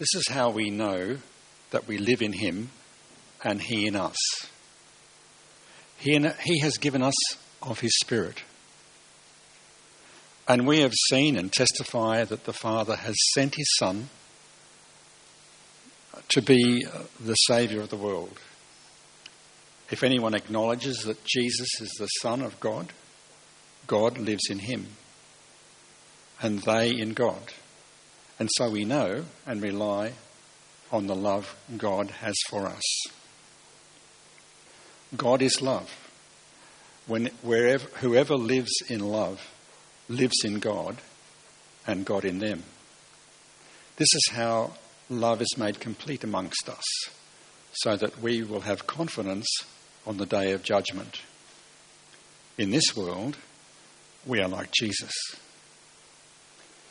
This is how we know that we live in Him and He in us. He, in, he has given us of His Spirit. And we have seen and testify that the Father has sent His Son to be uh, the Saviour of the world. If anyone acknowledges that Jesus is the Son of God, God lives in him, and they in God. And so we know and rely on the love God has for us. God is love. When, wherever, whoever lives in love lives in God and God in them. This is how love is made complete amongst us, so that we will have confidence on the day of judgment. In this world, we are like Jesus.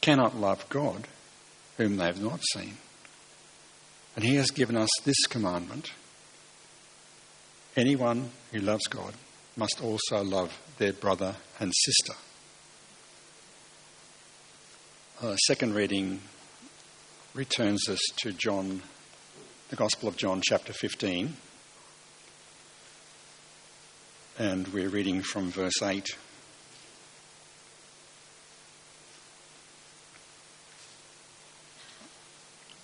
cannot love God, whom they have not seen. And he has given us this commandment anyone who loves God must also love their brother and sister. Uh, second reading returns us to John, the Gospel of John, chapter 15. and we're reading from verse 8.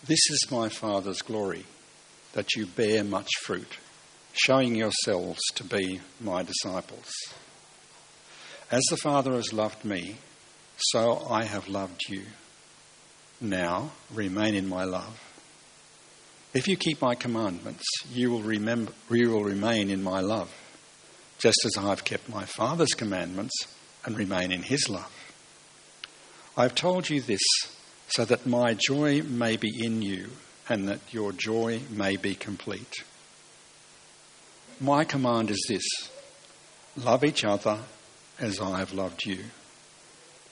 This is my Father's glory, that you bear much fruit, showing yourselves to be my disciples. As the Father has loved me, so I have loved you. Now remain in my love. If you keep my commandments, you will, remember, you will remain in my love just as I have kept my Father's commandments and remain in his love. I have told you this so that my joy may be in you and that your joy may be complete. My command is this love each other as I have loved you.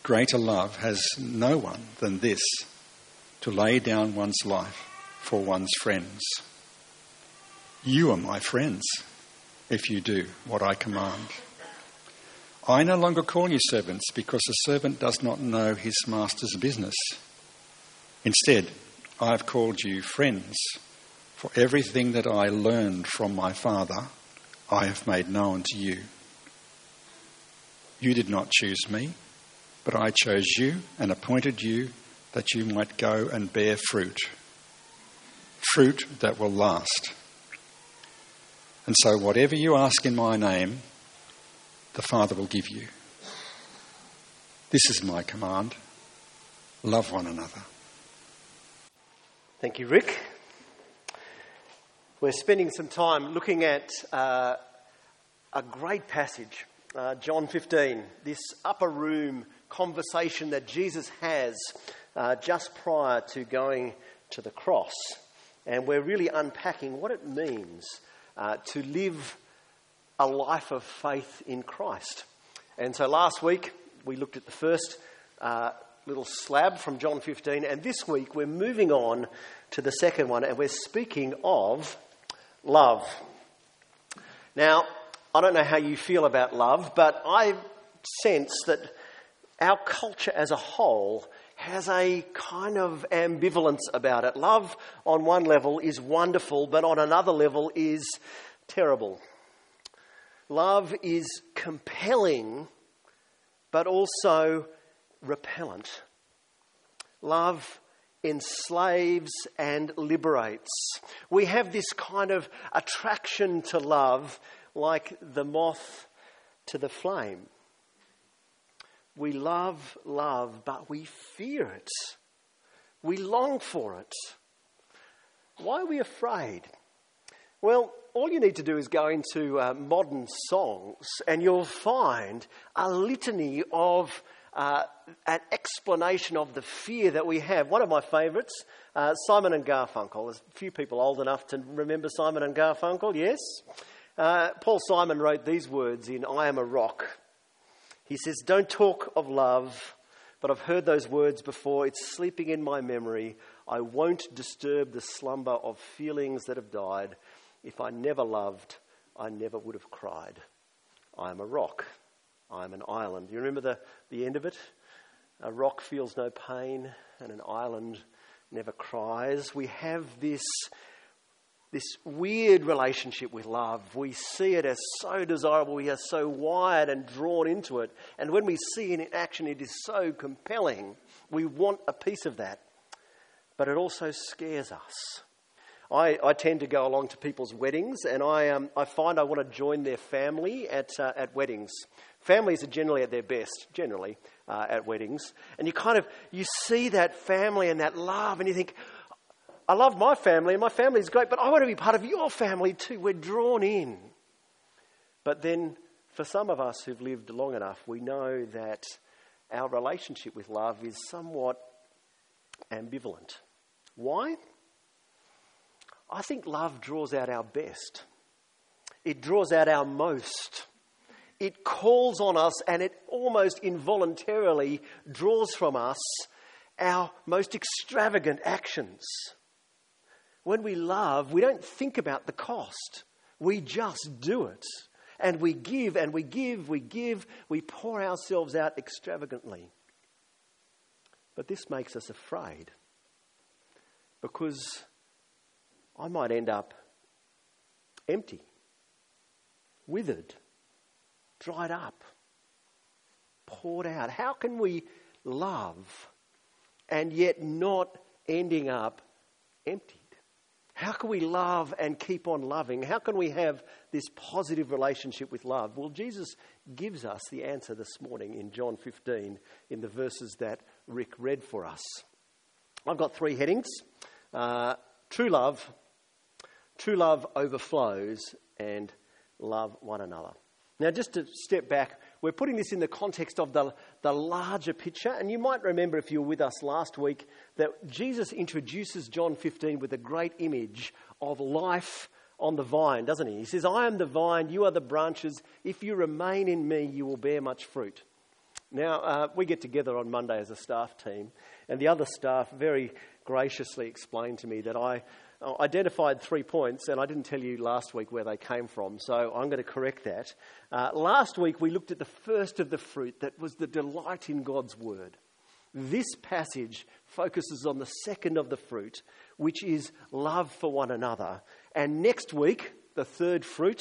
Greater love has no one than this to lay down one's life for one's friends. You are my friends if you do what I command. I no longer call you servants because a servant does not know his master's business. Instead, I have called you friends, for everything that I learned from my Father, I have made known to you. You did not choose me, but I chose you and appointed you that you might go and bear fruit, fruit that will last. And so, whatever you ask in my name, the Father will give you. This is my command love one another. Thank you, Rick. We're spending some time looking at uh, a great passage, uh, John 15, this upper room conversation that Jesus has uh, just prior to going to the cross. And we're really unpacking what it means uh, to live a life of faith in Christ. And so last week we looked at the first uh, little slab from John 15, and this week we're moving on to the second one, and we're speaking of love. Now, I don't know how you feel about love, but I sense that our culture as a whole has a kind of ambivalence about it. Love, on one level, is wonderful, but on another level, is terrible. Love is compelling, but also repellent. Love enslaves and liberates. We have this kind of attraction to love, like the moth to the flame. We love love, but we fear it. We long for it. Why are we afraid? Well, all you need to do is go into uh, modern songs and you'll find a litany of uh, an explanation of the fear that we have. One of my favourites, uh, Simon and Garfunkel. There's a few people old enough to remember Simon and Garfunkel, yes? Uh, Paul Simon wrote these words in I Am a Rock. He says, Don't talk of love, but I've heard those words before. It's sleeping in my memory. I won't disturb the slumber of feelings that have died. If I never loved, I never would have cried. I am a rock. I am an island. You remember the, the end of it? A rock feels no pain, and an island never cries. We have this, this weird relationship with love. We see it as so desirable. We are so wired and drawn into it. And when we see it in action, it is so compelling. We want a piece of that. But it also scares us. I, I, tend to go along to people's weddings, and I, um, I find I want to join their family at, uh, at weddings. Families are generally at their best, generally, uh, at weddings. And you kind of, you see that family and that love, and you think, I love my family, and my family is great, but I want to be part of your family too. We're drawn in. But then, for some of us who've lived long enough, we know that our relationship with love is somewhat ambivalent. Why? I think love draws out our best. It draws out our most. It calls on us and it almost involuntarily draws from us our most extravagant actions. When we love, we don't think about the cost. We just do it. And we give and we give, we give, we pour ourselves out extravagantly. But this makes us afraid because I might end up empty, withered, dried up, poured out. How can we love and yet not ending up emptied? How can we love and keep on loving? How can we have this positive relationship with love? Well, Jesus gives us the answer this morning in John 15 in the verses that Rick read for us. I've got three headings uh, true love, True love overflows and love one another. Now, just to step back, we're putting this in the context of the, the larger picture. And you might remember, if you were with us last week, that Jesus introduces John 15 with a great image of life on the vine, doesn't he? He says, I am the vine, you are the branches. If you remain in me, you will bear much fruit. Now, uh, we get together on Monday as a staff team, and the other staff very graciously explained to me that I identified three points, and I didn't tell you last week where they came from, so I'm going to correct that. Uh, last week we looked at the first of the fruit that was the delight in God's word. This passage focuses on the second of the fruit, which is love for one another. And next week, the third fruit,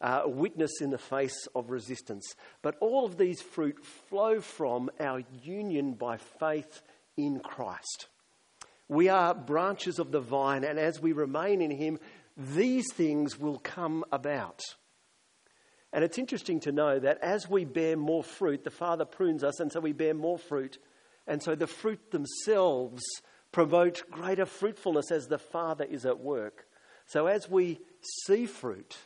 uh, witness in the face of resistance. But all of these fruit flow from our union by faith in Christ. We are branches of the vine, and as we remain in Him, these things will come about. And it's interesting to know that as we bear more fruit, the Father prunes us, and so we bear more fruit. And so the fruit themselves promote greater fruitfulness as the Father is at work. So as we see fruit,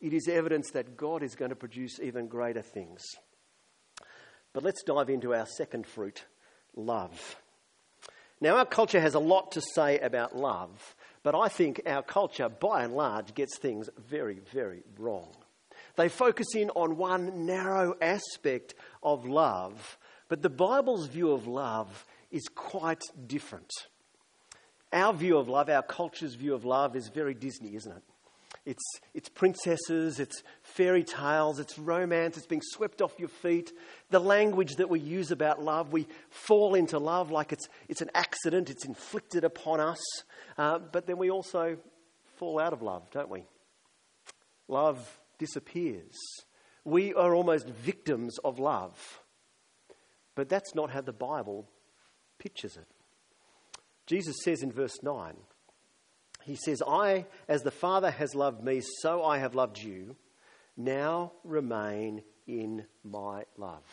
it is evidence that God is going to produce even greater things. But let's dive into our second fruit love. Now, our culture has a lot to say about love, but I think our culture, by and large, gets things very, very wrong. They focus in on one narrow aspect of love, but the Bible's view of love is quite different. Our view of love, our culture's view of love, is very Disney, isn't it? It's, it's princesses, it's fairy tales, it's romance, it's being swept off your feet. The language that we use about love, we fall into love like it's, it's an accident, it's inflicted upon us. Uh, but then we also fall out of love, don't we? Love disappears. We are almost victims of love. But that's not how the Bible pictures it. Jesus says in verse 9, he says, I, as the Father has loved me, so I have loved you. Now remain in my love.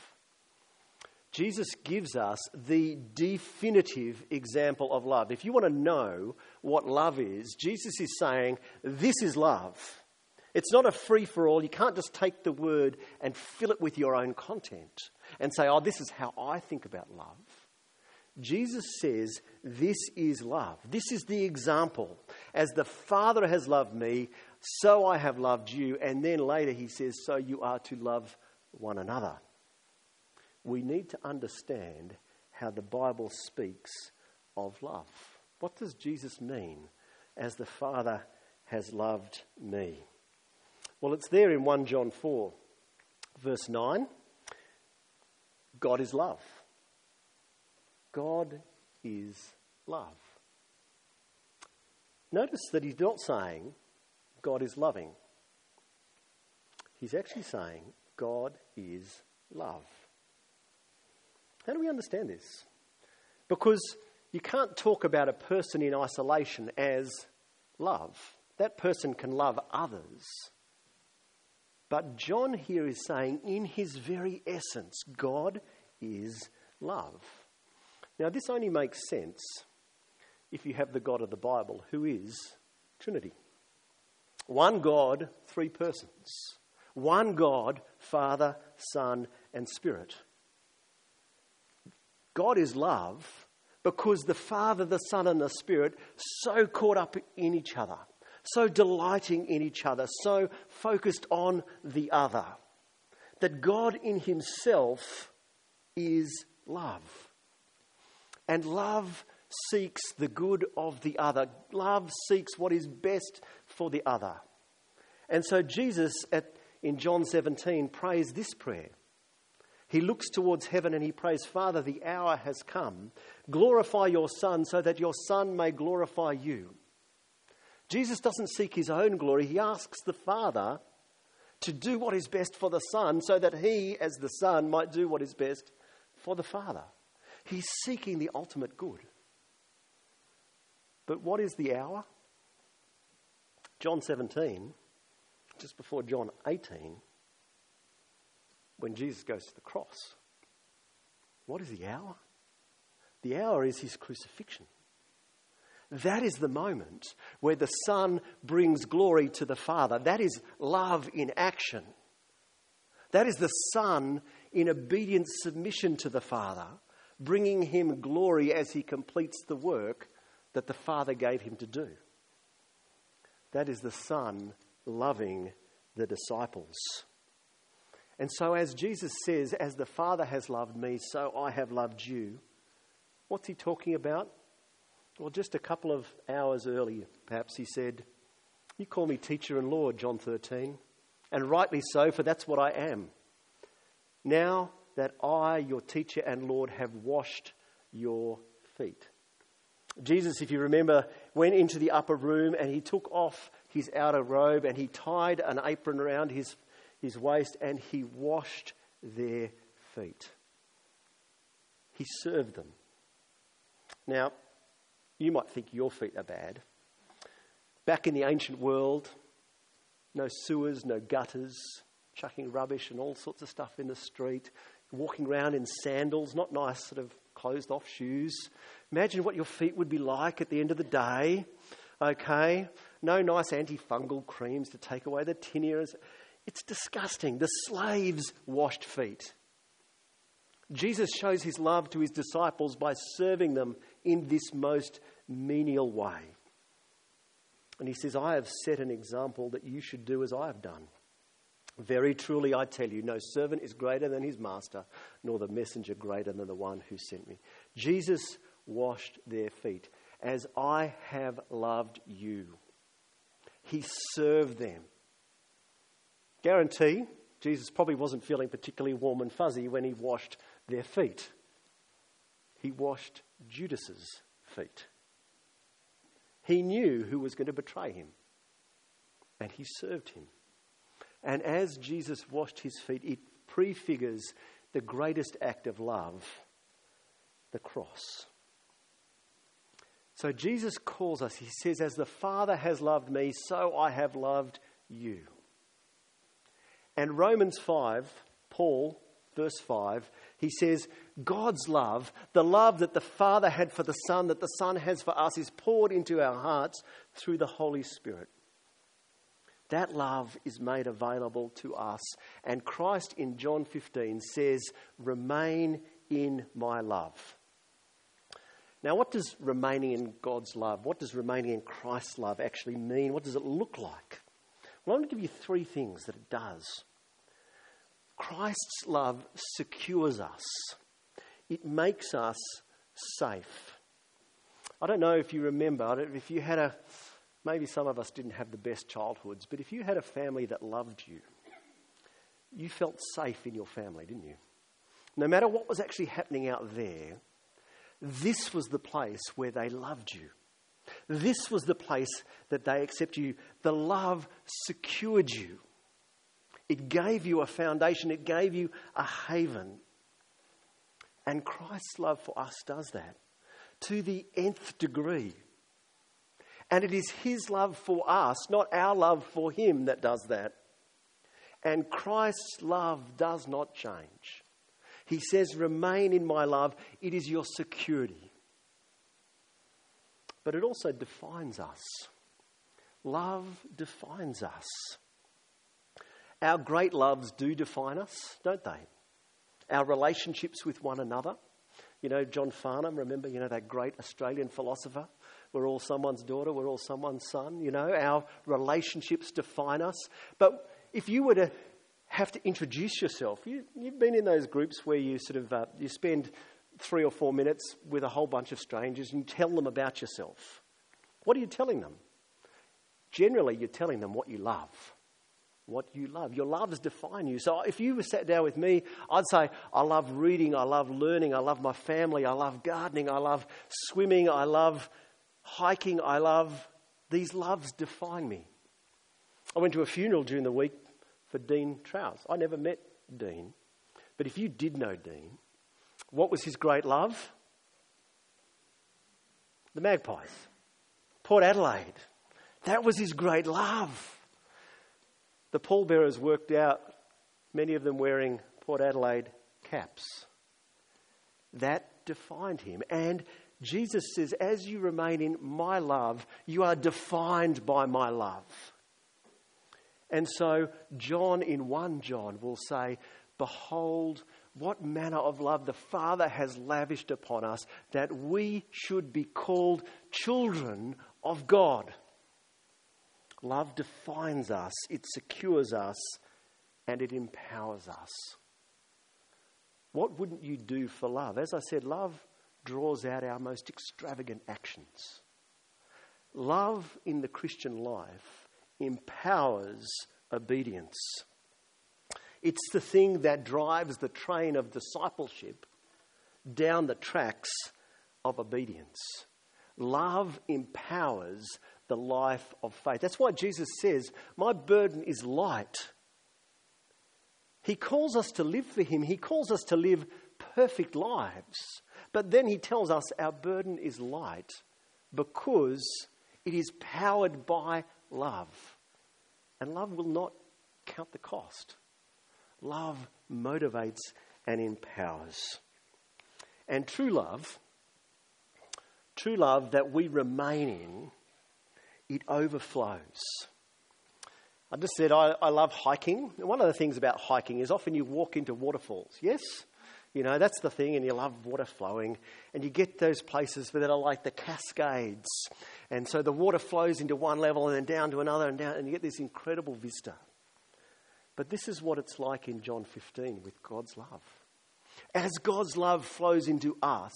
Jesus gives us the definitive example of love. If you want to know what love is, Jesus is saying, This is love. It's not a free for all. You can't just take the word and fill it with your own content and say, oh, this is how I think about love. Jesus says, This is love. This is the example. As the Father has loved me, so I have loved you. And then later he says, So you are to love one another. We need to understand how the Bible speaks of love. What does Jesus mean as the Father has loved me? Well, it's there in 1 John 4, verse 9. God is love. God is love. Notice that he's not saying God is loving. He's actually saying God is love. How do we understand this? Because you can't talk about a person in isolation as love. That person can love others. But John here is saying, in his very essence, God is love. Now, this only makes sense if you have the God of the Bible, who is Trinity. One God, three persons. One God, Father, Son, and Spirit. God is love because the Father, the Son, and the Spirit so caught up in each other, so delighting in each other, so focused on the other, that God in Himself is love. And love seeks the good of the other. Love seeks what is best for the other. And so Jesus at, in John 17 prays this prayer. He looks towards heaven and he prays, Father, the hour has come. Glorify your Son so that your Son may glorify you. Jesus doesn't seek his own glory, he asks the Father to do what is best for the Son so that he, as the Son, might do what is best for the Father. He's seeking the ultimate good. But what is the hour? John 17, just before John 18, when Jesus goes to the cross. What is the hour? The hour is his crucifixion. That is the moment where the Son brings glory to the Father. That is love in action. That is the Son in obedient submission to the Father bringing him glory as he completes the work that the Father gave him to do. That is the Son loving the disciples. And so, as Jesus says, As the Father has loved me, so I have loved you, what's he talking about? Well, just a couple of hours earlier, perhaps he said, You call me teacher and Lord, John 13, and rightly so, for that's what I am. Now that I, your teacher and Lord, have washed your feet. Jesus, if you remember, went into the upper room and he took off his outer robe and he tied an apron around his, his waist and he washed their feet. He served them. Now, you might think your feet are bad. Back in the ancient world, no sewers, no gutters, chucking rubbish and all sorts of stuff in the street walking around in sandals, not nice sort of closed off shoes. Imagine what your feet would be like at the end of the day. Okay? No nice antifungal creams to take away the tinea. It's disgusting. The slaves washed feet. Jesus shows his love to his disciples by serving them in this most menial way. And he says, I have set an example that you should do as I have done. Very truly, I tell you, no servant is greater than his master, nor the messenger greater than the one who sent me. Jesus washed their feet as I have loved you. He served them. Guarantee, Jesus probably wasn't feeling particularly warm and fuzzy when he washed their feet. He washed Judas's feet. He knew who was going to betray him, and he served him. And as Jesus washed his feet, it prefigures the greatest act of love the cross. So Jesus calls us, he says, As the Father has loved me, so I have loved you. And Romans 5, Paul, verse 5, he says, God's love, the love that the Father had for the Son, that the Son has for us, is poured into our hearts through the Holy Spirit. That love is made available to us. And Christ in John 15 says, Remain in my love. Now, what does remaining in God's love, what does remaining in Christ's love actually mean? What does it look like? Well, I'm going to give you three things that it does. Christ's love secures us, it makes us safe. I don't know if you remember, if you had a, maybe some of us didn't have the best childhoods, but if you had a family that loved you, you felt safe in your family, didn't you? No matter what was actually happening out there, this was the place where they loved you. This was the place that they accepted you. The love secured you. It gave you a foundation, it gave you a haven. And Christ's love for us does that to the nth degree. And it is His love for us, not our love for Him, that does that. And Christ's love does not change. He says, Remain in my love, it is your security. But it also defines us. Love defines us. Our great loves do define us, don't they? Our relationships with one another. You know, John Farnham, remember, you know, that great Australian philosopher? We're all someone's daughter, we're all someone's son. You know, our relationships define us. But if you were to have to introduce yourself. You, have been in those groups where you sort of uh, you spend three or four minutes with a whole bunch of strangers and you tell them about yourself. What are you telling them? Generally, you're telling them what you love. What you love. Your loves define you. So if you were sat down with me, I'd say, I love reading, I love learning, I love my family, I love gardening, I love swimming, I love hiking, I love. These loves define me. I went to a funeral during the week for Dean Trouse. I never met Dean, but if you did know Dean, what was his great love? The Magpies, Port Adelaide. That was his great love. The pallbearers worked out, many of them wearing Port Adelaide caps. That defined him. And Jesus says, As you remain in my love, you are defined by my love. And so, John in 1 John will say, Behold, what manner of love the Father has lavished upon us that we should be called children of God. Love defines us, it secures us, and it empowers us. What wouldn't you do for love? As I said, love draws out our most extravagant actions. Love in the Christian life empowers obedience. It's the thing that drives the train of discipleship down the tracks of obedience. Love empowers the life of faith. That's why Jesus says, My burden is light. He calls us to live for Him, He calls us to live perfect lives. But then He tells us our burden is light because it is powered by love. And love will not count the cost. Love motivates and empowers. And true love, true love that we remain in, it overflows. I just said I, I love hiking. one of the things about hiking is often you walk into waterfalls, yes? You know, that's the thing, and you love water flowing. And you get those places that are like the Cascades. And so the water flows into one level and then down to another and down, and you get this incredible vista. But this is what it's like in John 15 with God's love. As God's love flows into us,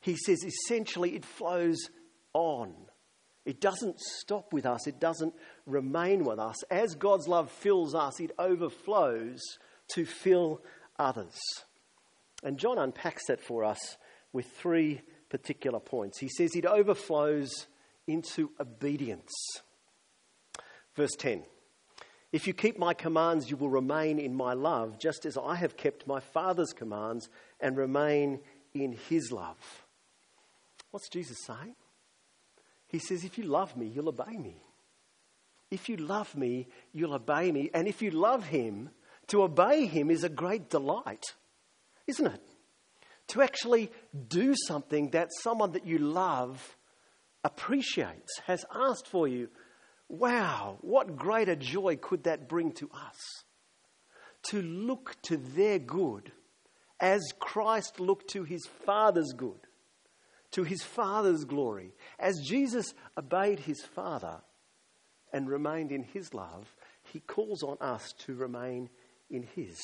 he says essentially it flows on. It doesn't stop with us, it doesn't remain with us. As God's love fills us, it overflows to fill others. And John unpacks that for us with three particular points. He says it overflows into obedience. Verse 10 If you keep my commands, you will remain in my love, just as I have kept my Father's commands and remain in his love. What's Jesus saying? He says, If you love me, you'll obey me. If you love me, you'll obey me. And if you love him, to obey him is a great delight isn't it? To actually do something that someone that you love appreciates, has asked for you. Wow, what greater joy could that bring to us? To look to their good as Christ looked to his Father's good, to his Father's glory. As Jesus obeyed his Father and remained in his love, he calls on us to remain in his.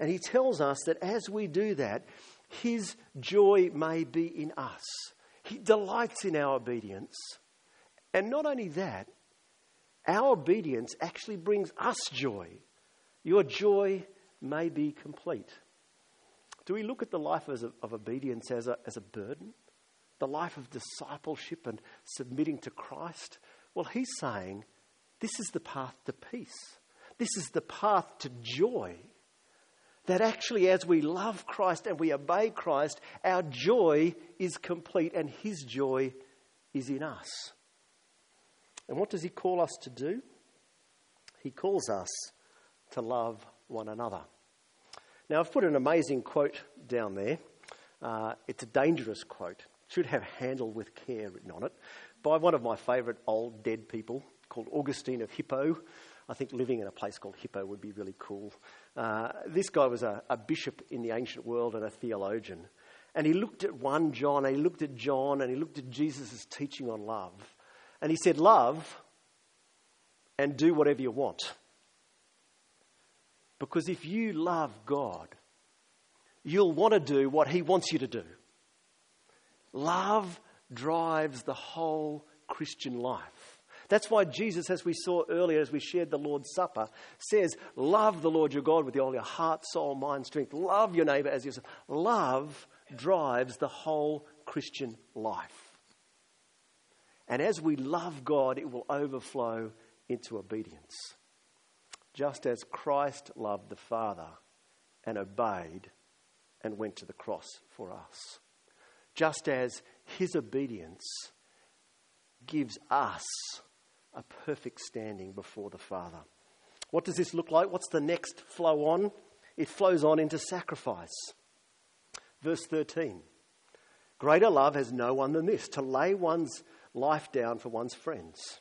And he tells us that as we do that, his joy may be in us. He delights in our obedience. And not only that, our obedience actually brings us joy. Your joy may be complete. Do we look at the life of, of obedience as a, as a burden? The life of discipleship and submitting to Christ? Well, he's saying this is the path to peace. This is the path to joy. That actually, as we love Christ and we obey Christ, our joy is complete and His joy is in us. And what does He call us to do? He calls us to love one another. Now, I've put an amazing quote down there. Uh, it's a dangerous quote. It should have handle with care written on it by one of my favourite old dead people called Augustine of Hippo. I think living in a place called Hippo would be really cool. Uh, this guy was a, a bishop in the ancient world and a theologian. And he looked at 1 John, and he looked at John, and he looked at Jesus' teaching on love. And he said, Love and do whatever you want. Because if you love God, you'll want to do what He wants you to do. Love drives the whole Christian life. That's why Jesus, as we saw earlier as we shared the Lord's Supper, says, Love the Lord your God with all your heart, soul, mind, strength. Love your neighbor as yourself. Love drives the whole Christian life. And as we love God, it will overflow into obedience. Just as Christ loved the Father and obeyed and went to the cross for us. Just as his obedience gives us a perfect standing before the Father. What does this look like? What's the next flow on? It flows on into sacrifice. Verse 13 Greater love has no one than this, to lay one's life down for one's friends.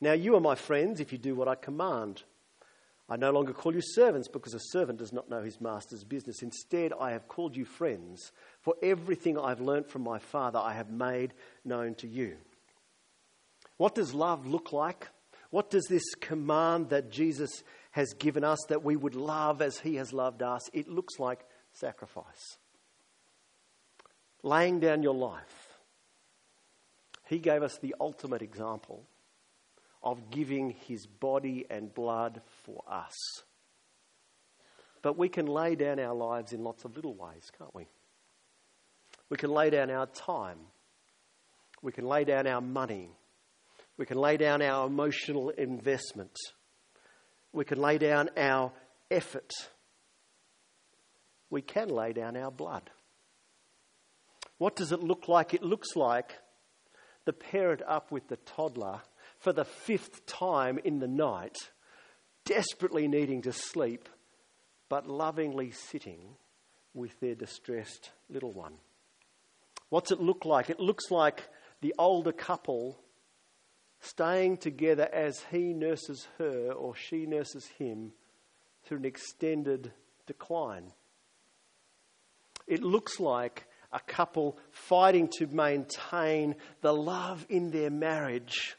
Now you are my friends if you do what I command. I no longer call you servants because a servant does not know his master's business. Instead, I have called you friends, for everything I've learnt from my Father I have made known to you. What does love look like? What does this command that Jesus has given us that we would love as he has loved us? It looks like sacrifice. Laying down your life. He gave us the ultimate example of giving his body and blood for us. But we can lay down our lives in lots of little ways, can't we? We can lay down our time. We can lay down our money. We can lay down our emotional investment. We can lay down our effort. We can lay down our blood. What does it look like? It looks like the parent up with the toddler for the fifth time in the night, desperately needing to sleep, but lovingly sitting with their distressed little one. What's it look like? It looks like the older couple staying together as he nurses her or she nurses him through an extended decline. It looks like a couple fighting to maintain the love in their marriage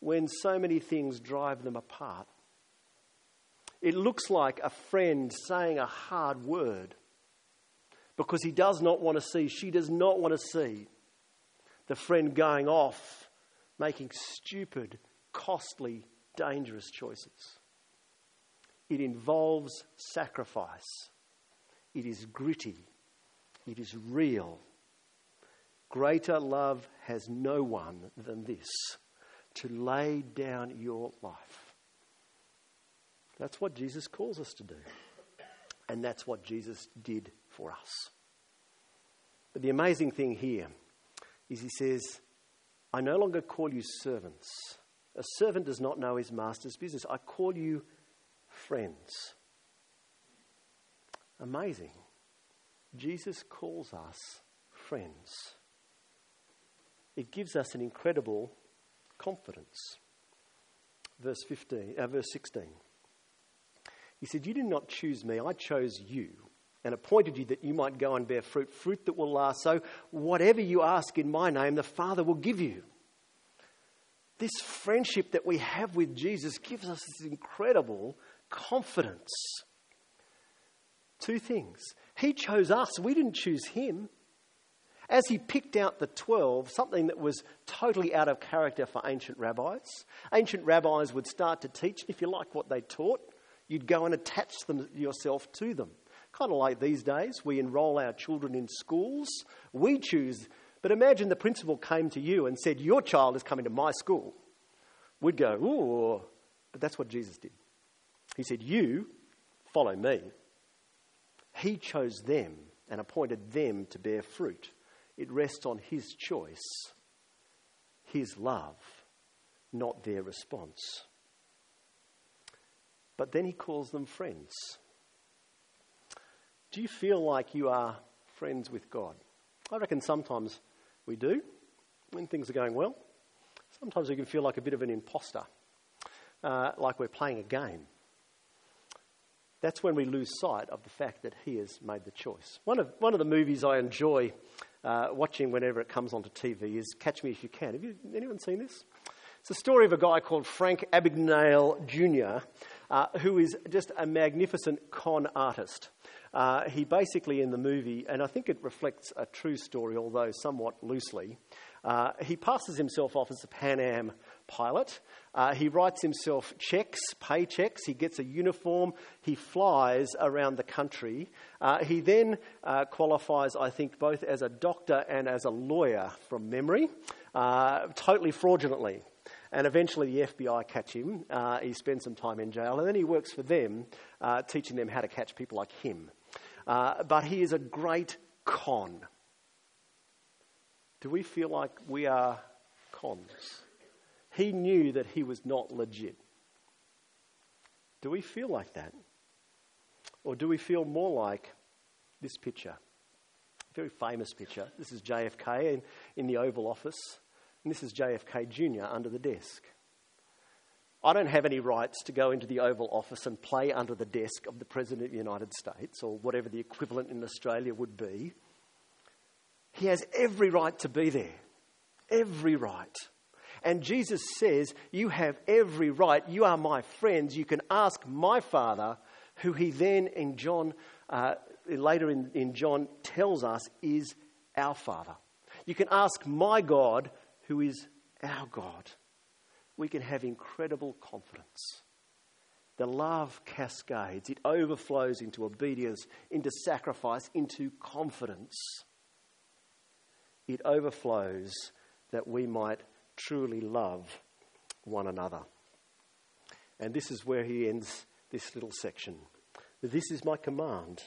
when so many things drive them apart. It looks like a friend saying a hard word because he does not want to see, she does not want to see the friend going off making stupid, costly, dangerous choices. It involves sacrifice. It is gritty. It is real. Greater love has no one than this to lay down your life. That's what Jesus calls us to do. And that's what Jesus did for us. But the amazing thing here is he says, I no longer call you servants. A servant does not know his master's business. I call you friends. Amazing. Jesus calls us friends. It gives us an incredible confidence. verse 15, uh, verse 16. He said, You did not choose me, I chose you and appointed you that you might go and bear fruit, fruit that will last. So whatever you ask in my name, the Father will give you. This friendship that we have with Jesus gives us this incredible confidence. Two things. He chose us, we didn't choose him. As he picked out the 12, something that was totally out of character for ancient rabbis, ancient rabbis would start to teach, if you like what they taught, you'd go and attach them, yourself to them. Kind of like these days, we enrol our children in schools, we choose. But imagine the principal came to you and said, Your child is coming to my school. We'd go, Ooh, but that's what Jesus did. He said, You follow me. He chose them and appointed them to bear fruit. It rests on His choice, His love, not their response. But then He calls them friends. Do you feel like you are friends with God? I reckon sometimes we do when things are going well. Sometimes we can feel like a bit of an imposter, uh, like we're playing a game. That's when we lose sight of the fact that He has made the choice. One of, one of the movies I enjoy uh, watching whenever it comes onto TV is Catch Me If You Can. Have you, anyone seen this? It's a story of a guy called Frank Abagnale Jr., uh, who is just a magnificent con artist. Uh, he basically, in the movie, and I think it reflects a true story, although somewhat loosely, uh, he passes himself off as a Pan Am pilot. Uh, he writes himself checks, paychecks. He gets a uniform. He flies around the country. Uh, he then uh, qualifies, I think, both as a doctor and as a lawyer from memory, totally fraudulently. And eventually the FBI catch him. Uh, he spends some time in jail, and then he works for them, uh, teaching them how to catch people like him. but he is a great con. Do we feel like we are cons? He knew that he was not legit. Do we feel like that? Or do we feel more like this picture? Very famous picture. This is JFK in, in the Oval Office, is JFK Jr. under the desk. I don't have any rights to go into the Oval Office and play under the desk of the President of the United States or whatever the equivalent in Australia would be. He has every right to be there. Every right. And Jesus says, You have every right. You are my friends. You can ask my Father, who he then in John, uh, later in, in John, tells us is our Father. You can ask my God, who is our God. We can have incredible confidence. The love cascades, it overflows into obedience, into sacrifice, into confidence. It overflows that we might truly love one another. And this is where he ends this little section. This is my command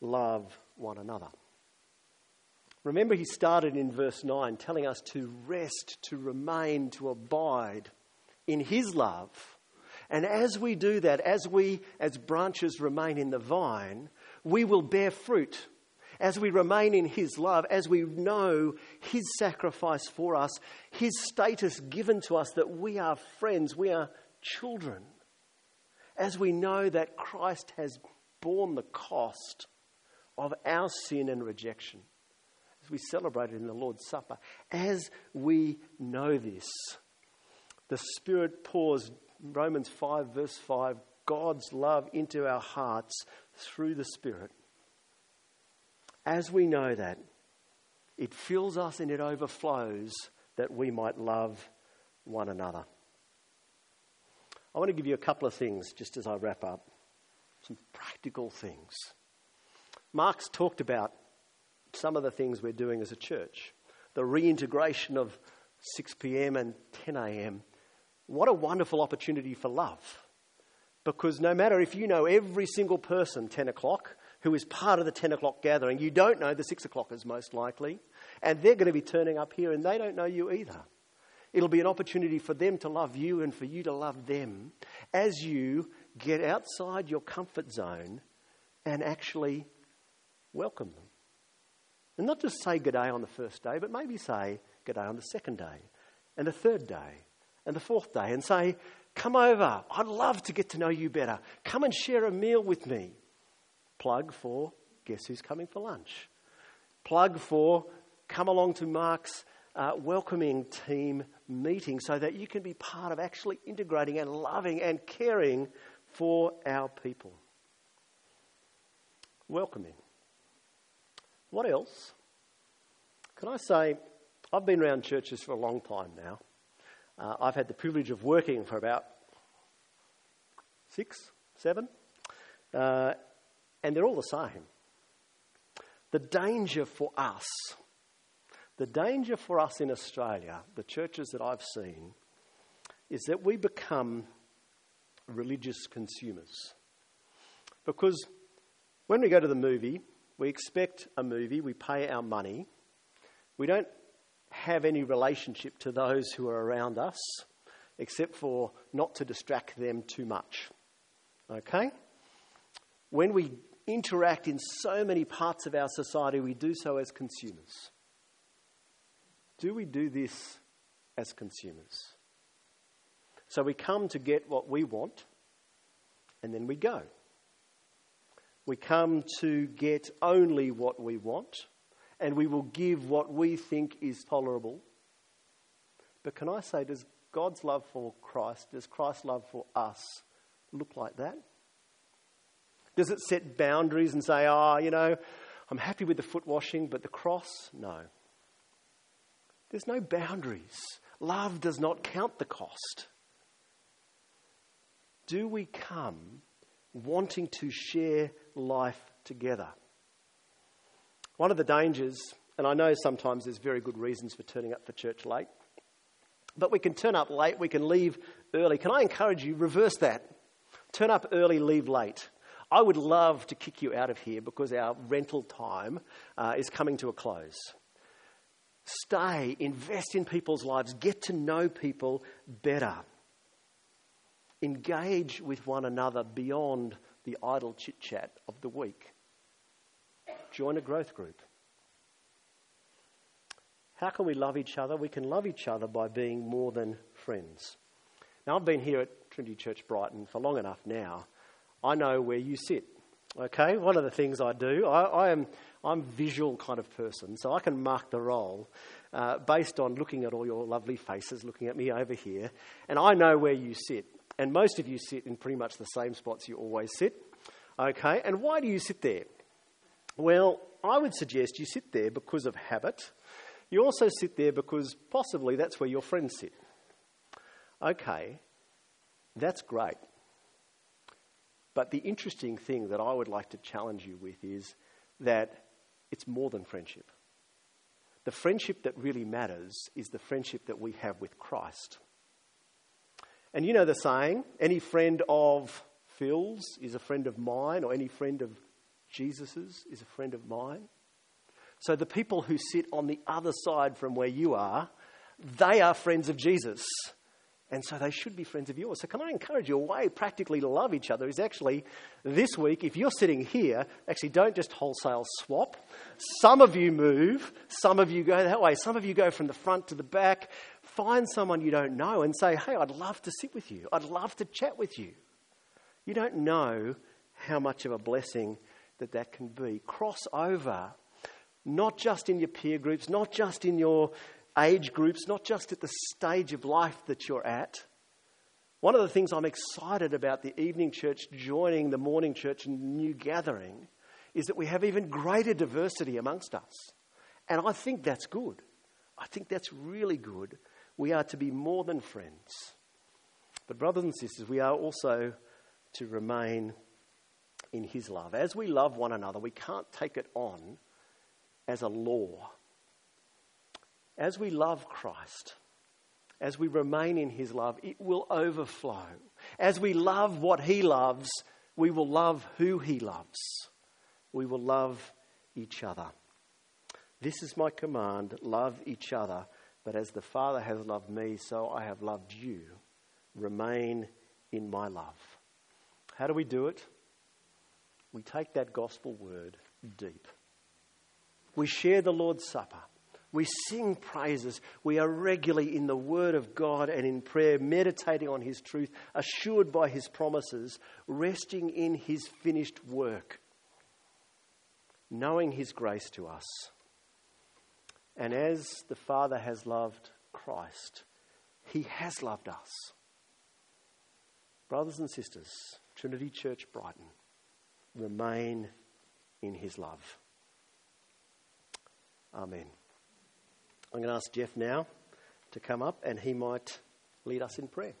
love one another. Remember, he started in verse 9 telling us to rest, to remain, to abide in his love. And as we do that, as we, as branches, remain in the vine, we will bear fruit. As we remain in His love, as we know His sacrifice for us, His status given to us that we are friends, we are children, as we know that Christ has borne the cost of our sin and rejection, we celebrate it in the Lord's Supper, as we know this, the Spirit pours, Romans 5, verse 5, God's love into our hearts through the Spirit as we know that, it fills us and it overflows that we might love one another. I want to give you a couple of things just as I wrap up. Some practical things. Mark's talked about some of the things we're doing as a church. The reintegration of 6 p.m. and 10 a.m. What a wonderful opportunity for love. Because no matter if you know every single person 10 o'clock, who is part of the 10 o'clock gathering. You don't know the 6 o'clockers, most likely. And they're going to be turning up here, and they don't know you either. It'll be an opportunity for them to love you and for you to love them as you get outside your comfort zone and actually welcome them. And not just say good day on the first day, but maybe say good day on the second day, and the third day, and the fourth day and say, Come over. I'd love to get to know you better. Come and share a meal with me. Plug for guess who's coming for lunch. Plug for come along to Mark's uh, welcoming team meeting so that you can be part of actually integrating and loving and caring for our people. Welcoming. What else? Can I say, I've been around churches for a long time now. Uh, I've had the privilege of working for about six, seven, uh, and they're all the same. The danger for us, the danger for us in Australia, the churches that I've seen, is that we become religious consumers. Because when we go to the movie, we expect a movie, we pay our money, we don't have any relationship to those who are around us, except for not to distract them too much. Okay? When we interact in so many parts of our society, we do so as consumers. Do we do this as consumers? So we come to get what we want, and then we go. We come to get only what we want, and we will give what we think is tolerable. But can I say, does God's love for Christ, does Christ's love for us look like that? Does it set boundaries and say, oh, you know, I'm happy with the foot washing, but the cross? No. There's no boundaries. Love does not count the cost. Do we come wanting to share life together? One of the dangers, and I know sometimes there's very good reasons for turning up for church late, but we can turn up late, we can leave early. Can I encourage you, reverse that? Turn up early, leave late. I would love to kick you out of here because our rental time uh, is coming to a close. Stay, invest in people's lives, get to know people better. Engage with one another beyond the idle chit chat of the week. Join a growth group. How can we love each other? We can love each other by being more than friends. Now, I've been here at Trinity Church Brighton for long enough now I know where you sit. Okay, one of the things I do, I, I am I'm visual kind of person, so I can mark the roll uh, based on looking at all your lovely faces, looking at me over here, and I know where you sit. And most of you sit in pretty much the same spots you always sit. Okay, and why do you sit there? Well, I would suggest you sit there because of habit. You also sit there because possibly that's where your friends sit. Okay, that's great. But the interesting thing that I would like to challenge you with is that it's more than friendship. The friendship that really matters is the friendship that we have with Christ. And you know the saying any friend of Phil's is a friend of mine, or any friend of Jesus's is a friend of mine. So the people who sit on the other side from where you are, they are friends of Jesus. And so they should be friends of yours. So, can I encourage you? A way practically to love each other is actually this week, if you're sitting here, actually don't just wholesale swap. Some of you move, some of you go that way, some of you go from the front to the back. Find someone you don't know and say, Hey, I'd love to sit with you, I'd love to chat with you. You don't know how much of a blessing that that can be. Cross over, not just in your peer groups, not just in your age groups, not just at the stage of life that you're at. One of the things I'm excited about the evening church joining the morning church and new gathering is that we have even greater diversity amongst us. And I think that's good. I think that's really good. We are to be more than friends. But, brothers and sisters, we are also to remain in His love. As we love one another, we can't take it on as a law as we love Christ, as we remain in his love, it will overflow. As we love what he loves, we will love who he loves. We will love each other. This is my command love each other, but as the Father has loved me, so I have loved you. Remain in my love. How do we do it? We take that gospel word deep. We share the Lord's Supper We sing praises. We are regularly in the Word of God and in prayer, meditating on His truth, assured by His promises, resting in His finished work, knowing His grace to us. And as the Father has loved Christ, He has loved us. Brothers and sisters, Trinity Church Brighton, remain in His love. Amen. I'm going to ask Jeff now to come up and he might lead us in prayer.